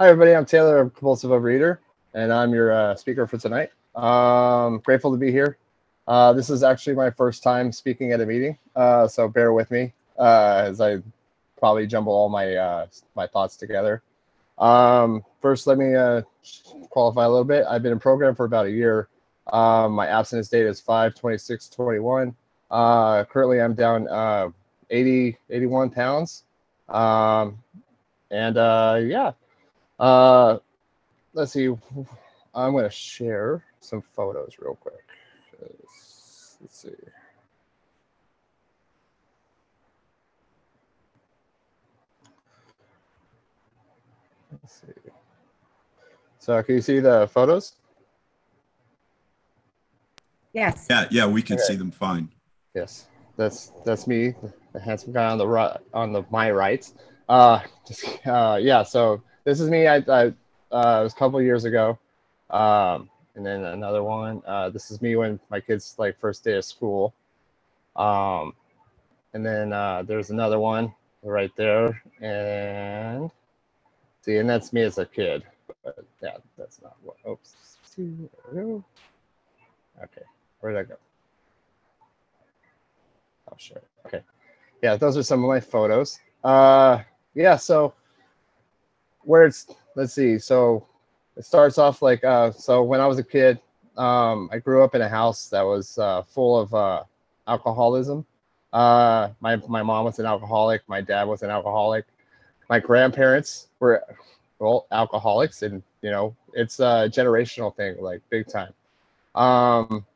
Hi, everybody. I'm Taylor, I'm compulsive overeater, and I'm your uh, speaker for tonight. Um, grateful to be here. Uh, this is actually my first time speaking at a meeting, uh, so bear with me uh, as I probably jumble all my uh, my thoughts together. Um, first, let me uh, qualify a little bit. I've been in program for about a year. Um, my abstinence date is 5 26 21. Uh, currently, I'm down uh, 80, 81 pounds. Um, and yeah, uh, let's see. I'm going to share some photos real quick. Let's, let's see. Let's see. So can you see the photos? Yes. Yeah, yeah, we can Okay. see them fine. Yes, that's that's me, the handsome guy on the right, on the my right. Uh, just, uh, yeah. So this is me. I, I uh, it was a couple years ago, um, and then another one. Uh, this is me when my kids like first day of school, um, and then uh, there's another one right there, and see, and that's me as a kid. But yeah, that's not what. Oops. Okay, where did I go? Oh, sure. Okay. Yeah, those are some of my photos. Uh, yeah, so where it's, let's see. So it starts off like, uh, so when I was a kid, um, I grew up in a house that was uh, full of uh, alcoholism. Uh, my, my mom was an alcoholic. My dad was an alcoholic. My grandparents were well alcoholics, and you know it's a generational thing, like big time. Um,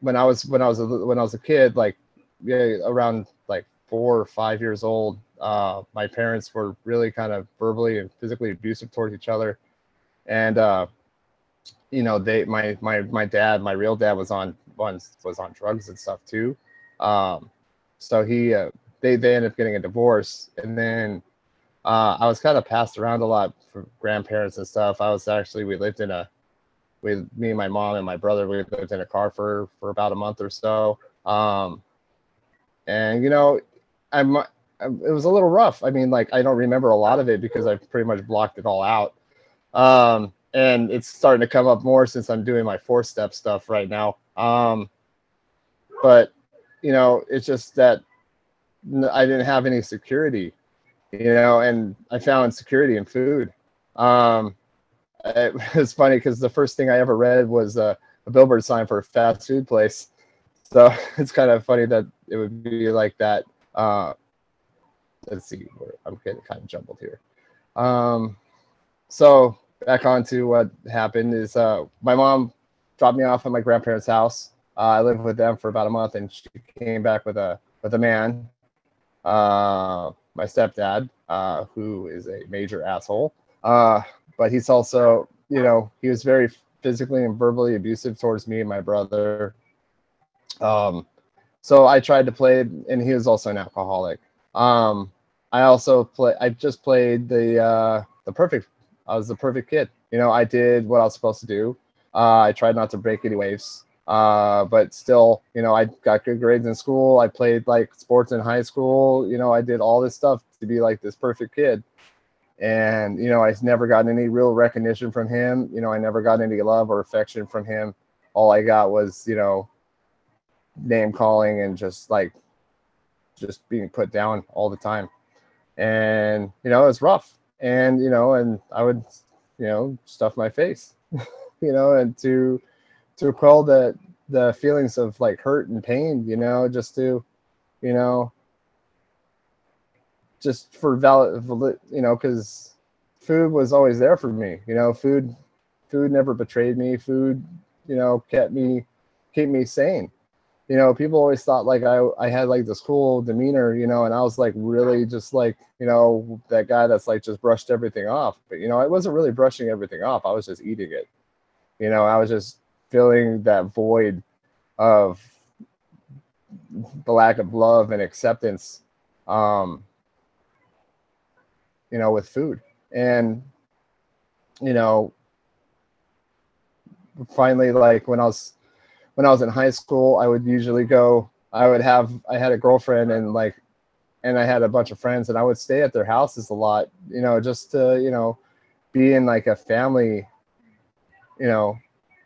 when I was when I was a, when I was a kid, like yeah, around like four or five years old, uh, my parents were really kind of verbally and physically abusive towards each other, and uh, you know they my my my dad, my real dad was on on was on drugs and stuff too, um, so he uh, they they ended up getting a divorce, and then uh, I was kind of passed around a lot for grandparents and stuff. I was actually we lived in a with me and my mom and my brother we lived in a car for for about a month or so. Um and you know i'm it was a little rough i mean like i don't remember a lot of it because i pretty much blocked it all out um and it's starting to come up more since i'm doing my four step stuff right now um but you know it's just that I didn't have any security you know and i found security in food um it was funny because the first thing I ever read was uh, a billboard sign for a fast food place. So it's kind of funny that it would be like that. Uh, let's see, I'm getting kind of jumbled here. Um, so back on to what happened is uh, my mom dropped me off at my grandparents' house. Uh, I lived with them for about a month, and she came back with a with a man, uh, my stepdad, uh, who is a major asshole. Uh, but he's also, you know, he was very physically and verbally abusive towards me and my brother. Um, so I tried to play, and he was also an alcoholic. Um, I also play. I just played the uh, the perfect. I was the perfect kid. You know, I did what I was supposed to do. Uh, I tried not to break any waves, uh, but still, you know, I got good grades in school. I played like sports in high school. You know, I did all this stuff to be like this perfect kid and you know i never got any real recognition from him you know i never got any love or affection from him all i got was you know name calling and just like just being put down all the time and you know it's rough and you know and i would you know stuff my face you know and to to quell the the feelings of like hurt and pain you know just to you know just for valid, you know, because food was always there for me. You know, food, food never betrayed me. Food, you know, kept me, kept me sane. You know, people always thought like I, I had like this cool demeanor, you know, and I was like really just like, you know, that guy that's like just brushed everything off. But you know, I wasn't really brushing everything off. I was just eating it. You know, I was just filling that void of the lack of love and acceptance. Um, you know, with food. And, you know, finally, like when I was, when I was in high school, I would usually go, I would have, I had a girlfriend and like, and I had a bunch of friends and I would stay at their houses a lot, you know, just to, you know, be in like a family, you know,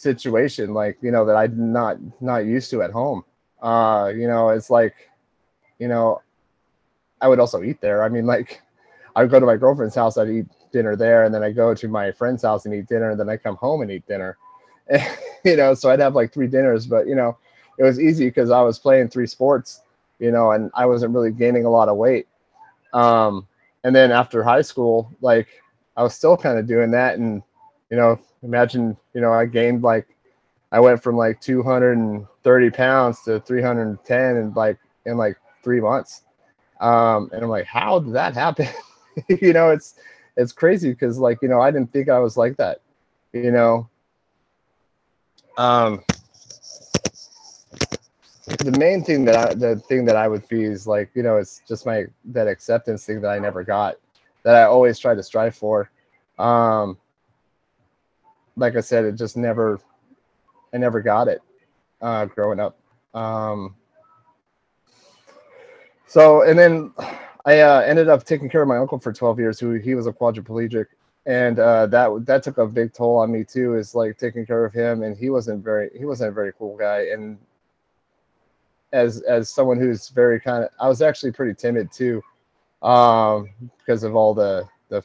situation like you know that I'm not not used to at home. Uh, you know, it's like, you know, I would also eat there. I mean, like, I would go to my girlfriend's house, I'd eat dinner there, and then I go to my friend's house and eat dinner, and then I come home and eat dinner. You know, so I'd have like three dinners, but you know, it was easy because I was playing three sports, you know, and I wasn't really gaining a lot of weight. Um, and then after high school, like I was still kind of doing that. And, you know, imagine, you know, I gained like, I went from like 230 pounds to 310 and like in like three months. Um, and I'm like, how did that happen? you know, it's, it's crazy because like, you know, I didn't think I was like that, you know? Um, the main thing that I, the thing that I would be is like, you know, it's just my, that acceptance thing that I never got that I always try to strive for. Um, like I said, it just never, I never got it, uh, growing up. Um, so, and then I, uh, ended up taking care of my uncle for 12 years who he was a quadriplegic and uh, that that took a big toll on me too is like taking care of him and he wasn't very he wasn't a very cool guy and as as someone who's very kind of I was actually pretty timid too, um, because of all the the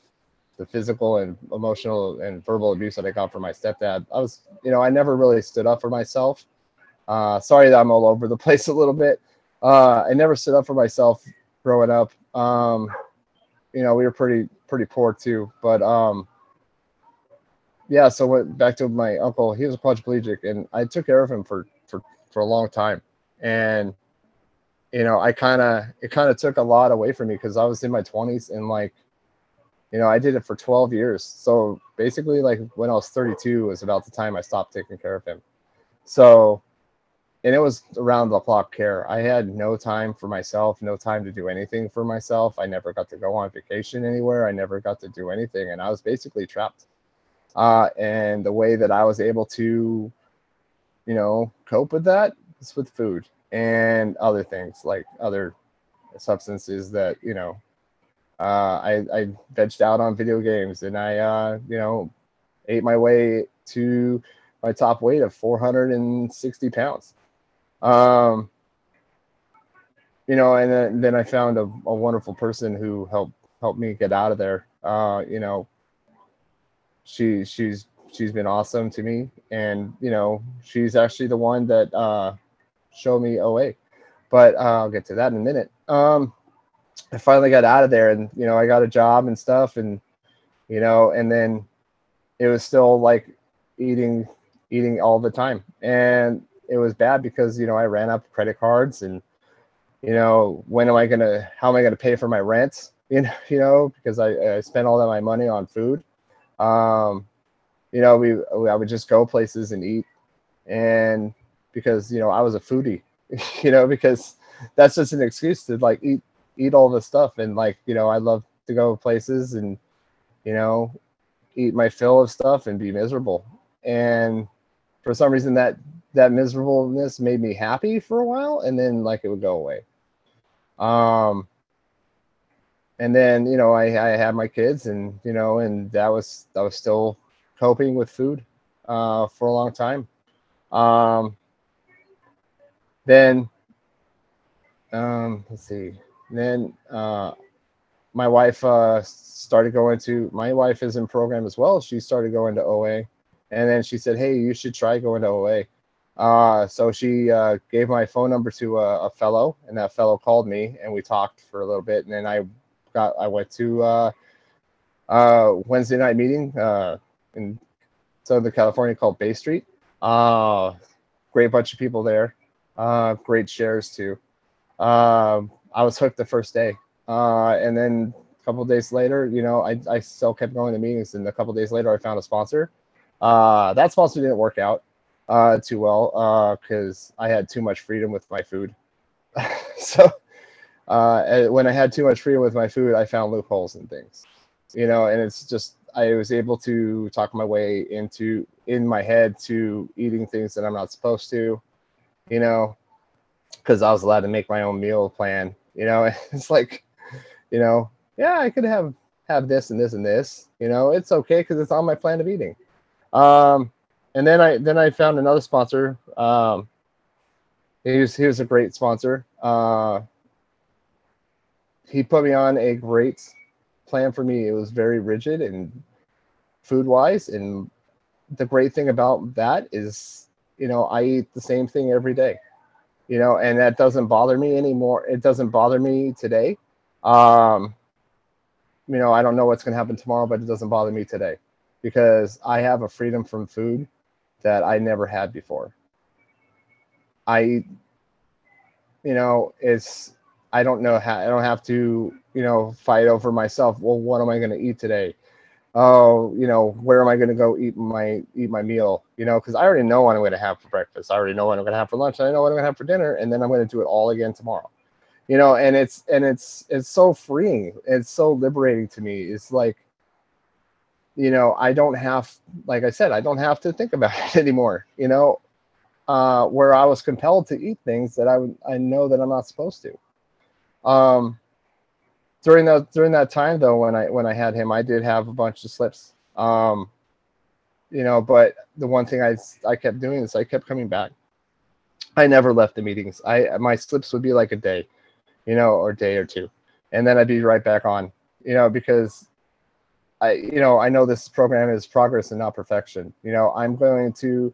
the physical and emotional and verbal abuse that I got from my stepdad. I was, you know, I never really stood up for myself. Uh, sorry that I'm all over the place a little bit. Uh, I never stood up for myself growing up. Um, you know, we were pretty pretty poor too, but um, yeah. So went back to my uncle. He was a quadriplegic, and I took care of him for for for a long time and you know i kind of it kind of took a lot away from me because i was in my 20s and like you know i did it for 12 years so basically like when i was 32 was about the time i stopped taking care of him so and it was around the clock care. I had no time for myself no time to do anything for myself. I never got to go on vacation anywhere. I never got to do anything and i was basically trapped. Uh, and the way that i was able to you know cope with that was with food and other things like other substances that you know uh, I I vegged out on video games and I uh, you know ate my way to my top weight of 460 pounds. Um, you know, and then, then I found a, a wonderful person who helped helped me get out of there. Uh, you know, she she's she's been awesome to me, and you know, she's actually the one that uh, show me OA. But uh, I'll get to that in a minute. Um, I finally got out of there, and you know, I got a job and stuff, and you know, and then it was still like eating, eating all the time, and it was bad because you know I ran up credit cards, and you know, when am I gonna, how am I gonna pay for my rent? You know, you know, because I, I spent all of my money on food. Um, you know, we I would just go places and eat, and because you know I was a foodie, you know, because that's just an excuse to like eat eat all the stuff and like you know I love to go places and you know eat my fill of stuff and be miserable and for some reason that that miserableness made me happy for a while and then like it would go away um and then you know I, I had my kids and you know and that was I was still coping with food uh for a long time um then um, let's see. Then uh, my wife uh, started going to. My wife is in program as well. She started going to OA, and then she said, "Hey, you should try going to OA." Uh, so she uh, gave my phone number to a, a, fellow, and that fellow called me, and we talked for a little bit, and then I got I went to uh, uh, Wednesday night meeting uh, in Southern California called Bay Street. Uh, great bunch of people there uh, great shares too. Um, I was hooked the first day, uh, and then a couple days later, you know, I, I still kept going to meetings, and a couple days later, I found a sponsor. Uh, that sponsor didn't work out uh, too well because uh, I had too much freedom with my food. so uh, when I had too much freedom with my food, I found loopholes and things, you know, and it's just I was able to talk my way into in my head to eating things that I'm not supposed to you know, because I was allowed to make my own meal plan. You know, it's like, you know, yeah, I could have have this and this and this. You know, it's okay because it's on my plan of eating. Um, and then I then I found another sponsor. Um, he was he was a great sponsor. Uh, he put me on a great plan for me. It was very rigid and food wise, and the great thing about that is, you know, I eat the same thing every day. You know, and that doesn't bother me anymore. It doesn't bother me today. Um, you know, I don't know what's going to happen tomorrow, but it doesn't bother me today because I have a freedom from food that I never had before. I, you know, it's, I don't know how, I don't have to, you know, fight over myself. Well, what am I going to eat today? Oh, you know, where am I going to go eat my, eat my meal? You know, cause I already know what I'm going to have for breakfast. I already know what I'm going to have for lunch. I know what I'm going to have for dinner. And then I'm going to do it all again tomorrow you know and it's and it's it's so freeing it's so liberating to me it's like you know i don't have like i said i don't have to think about it anymore you know uh where i was compelled to eat things that i would i know that i'm not supposed to. Um during that during that time though when i when i had him i did have a bunch of slips. Um you know but the one thing i i kept doing is i kept coming back. I never left the meetings. I my slips would be like a day you know, or day or two, and then I'd be right back on, you know, because I, you know, I know this program is progress and not perfection. You know, I'm going to,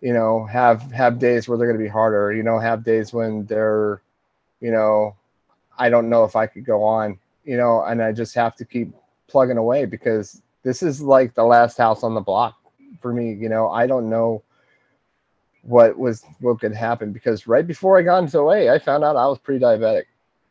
you know, have have days where they're going to be harder. You know, have days when they're, you know, I don't know if I could go on. You know, and I just have to keep plugging away because this is like the last house on the block for me. You know, I don't know what was what could happen because right before I got into OA, I found out I was pre-diabetic,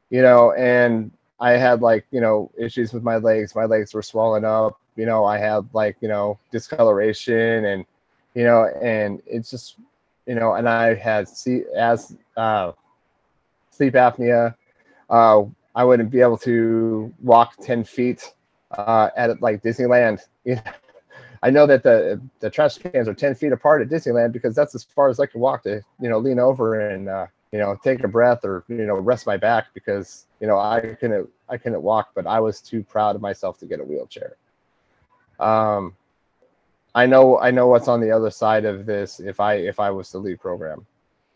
you know, and I had like you know issues with my legs. My legs were swollen up. You know, I had like you know discoloration and you know, and it's just you know, and I had see as uh, sleep apnea. Uh, I wouldn't be able to walk ten feet uh, at like Disneyland. I know that the the trash cans are ten feet apart at Disneyland because that's as far as I can walk to you know lean over and uh, you know take a breath or you know rest my back because you know I couldn't I couldn't walk, but I was too proud of myself to get a wheelchair. Um, I know I know what's on the other side of this if I if I was to leave program,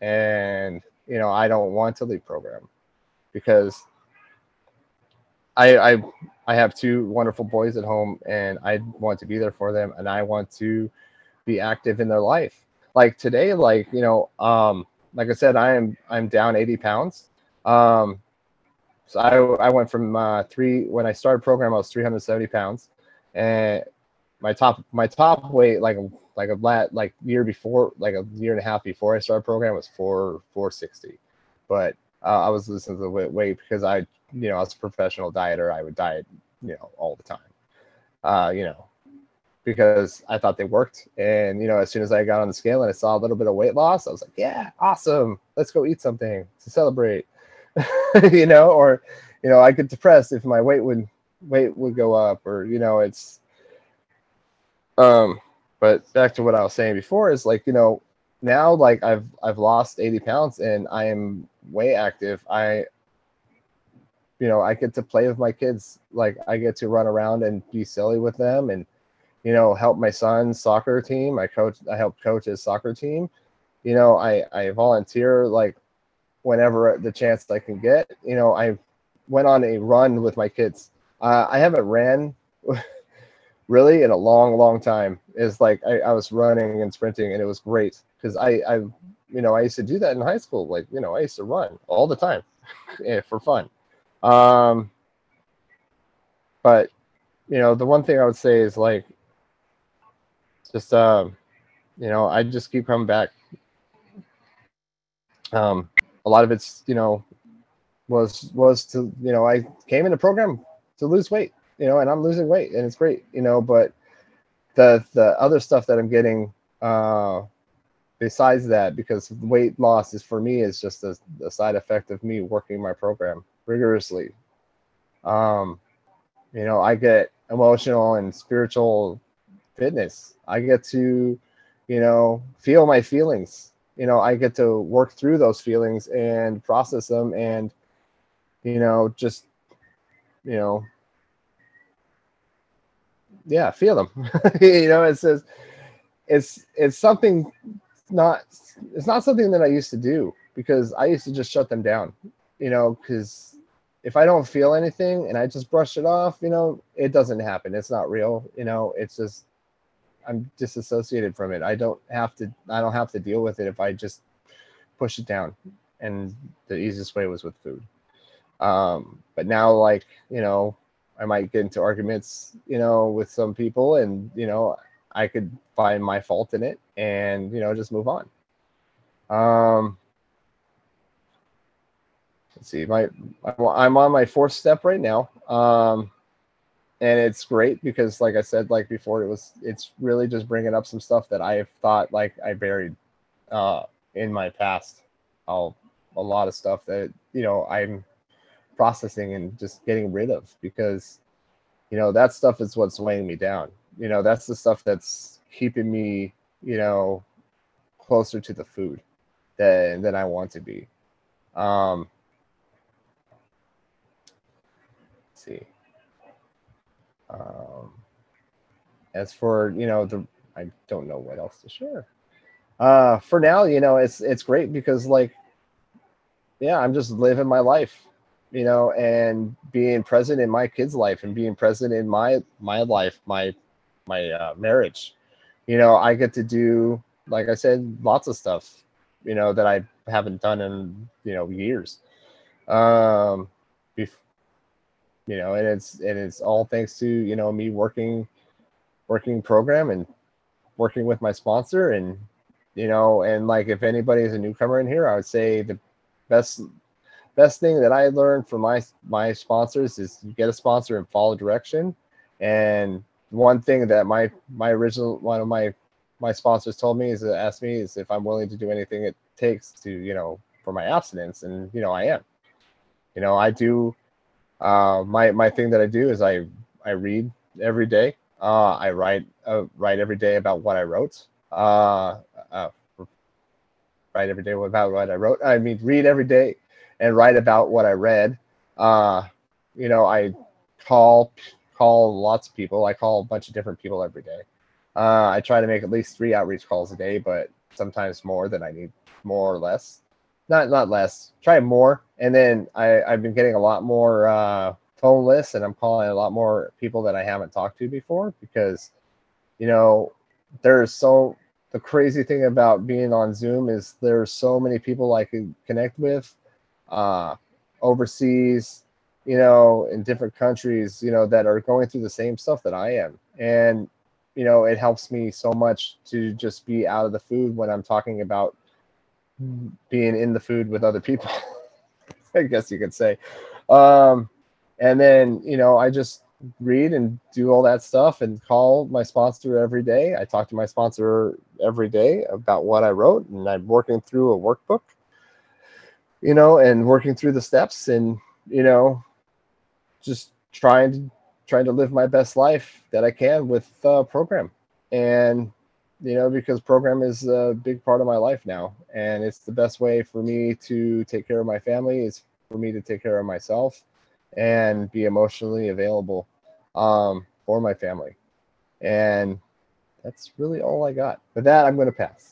and you know I don't want to leave program because I I I have two wonderful boys at home and I want to be there for them and I want to be active in their life. Like today, like, you know, um, like I said, I am, I'm down 80 pounds. Um, so I, I went from, uh, three, when I started program, I was 370 pounds and my top, my top weight, like, like a lat, like year before, like a year and a half before I started program was four, 460. But, uh, I was losing the weight because I you know, as a professional dieter, I would diet, you know, all the time. Uh, you know, because I thought they worked. And, you know, as soon as I got on the scale and I saw a little bit of weight loss, I was like, yeah, awesome. Let's go eat something to celebrate. you know, or, you know, I get depressed if my weight would weight would go up or, you know, it's um but back to what I was saying before is like, you know, now like I've I've lost 80 pounds and I am way active. I you know, I get to play with my kids. Like I get to run around and be silly with them and, you know, help my son's soccer team. I coach, I help coach his soccer team. You know, I, I volunteer like whenever the chance I can get. You know, I went on a run with my kids. Uh, I haven't ran really in a long, long time. It's like I, I was running and sprinting and it was great because I, I, you know, I used to do that in high school. Like, you know, I used to run all the time yeah, for fun. Um, but you know, the one thing I would say is like, just uh, you know, I just keep coming back. Um, a lot of it's you know was was to you know I came in the program to lose weight, you know, and I'm losing weight and it's great, you know, but the the other stuff that I'm getting uh besides that because weight loss is for me is just a, a side effect of me working my program rigorously. Um, you know, I get emotional and spiritual fitness. I get to, you know, feel my feelings. You know, I get to work through those feelings and process them and, you know, just, you know, yeah, feel them. you know, it says it's it's something not it's not something that I used to do because I used to just shut them down. You know, because if I don't feel anything and I just brush it off, you know, it doesn't happen. It's not real. You know, it's just I'm disassociated from it. I don't have to I don't have to deal with it if I just push it down. And the easiest way was with food. Um, but now like, you know, I might get into arguments, you know, with some people and, you know, I could find my fault in it and, you know, just move on. Um, let's see, my, I'm on my fourth step right now. Um, and it's great because like I said, like before, it was, it's really just bringing up some stuff that I've thought like I buried, uh, in my past. I'll, a lot of stuff that, you know, I'm processing and just getting rid of because you know that stuff is what's weighing me down. You know that's the stuff that's keeping me you know closer to the food than than i want to be. Um see um as for you know the i don't know what else to share uh for now you know it's it's great because like yeah i'm just living my life you know, and being present in my kid's life and being present in my my life, my my uh, marriage. You know, I get to do, like I said, lots of stuff, you know, that I haven't done in you know years. Um, you know, and it's and it's all thanks to you know me working working program and working with my sponsor and you know and like if anybody is a newcomer in here i would say the best best thing that I learned from my my sponsors is get a sponsor and follow direction. And one thing that my my original one of my my sponsors told me is to ask me is if I'm willing to do anything it takes to you know for my abstinence, and you know I am. You know I do. Uh, my my thing that I do is I I read every day. Uh, I write uh, write every day about what I wrote. Uh, uh, write every day about what I wrote. I mean, read every day and write about what I read. Uh, you know, I call call lots of people. I call a bunch of different people every day. Uh, I try to make at least three outreach calls a day, but sometimes more than I need, more or less. Not not less. Try more, and then I I've been getting a lot more uh, phone lists, and I'm calling a lot more people that I haven't talked to before because, you know, there's so the crazy thing about being on Zoom is there's so many people I can connect with uh, overseas, you know, in different countries, you know, that are going through the same stuff that I am. And, you know, it helps me so much to just be out of the food when I'm talking about being in the food with other people, I guess you could say. Um, and then, you know, I just read and do all that stuff and call my sponsor every day. I talk to my sponsor every day about what I wrote, and I'm working through a workbook you know, and working through the steps and, you know, just trying to trying to live my best life that I can with uh, program. And, you know, because program is a big part of my life now. And it's the best way for me to take care of my family is for me to take care of myself and be emotionally available um, for my family. And that's really all I got. With that, I'm going to pass.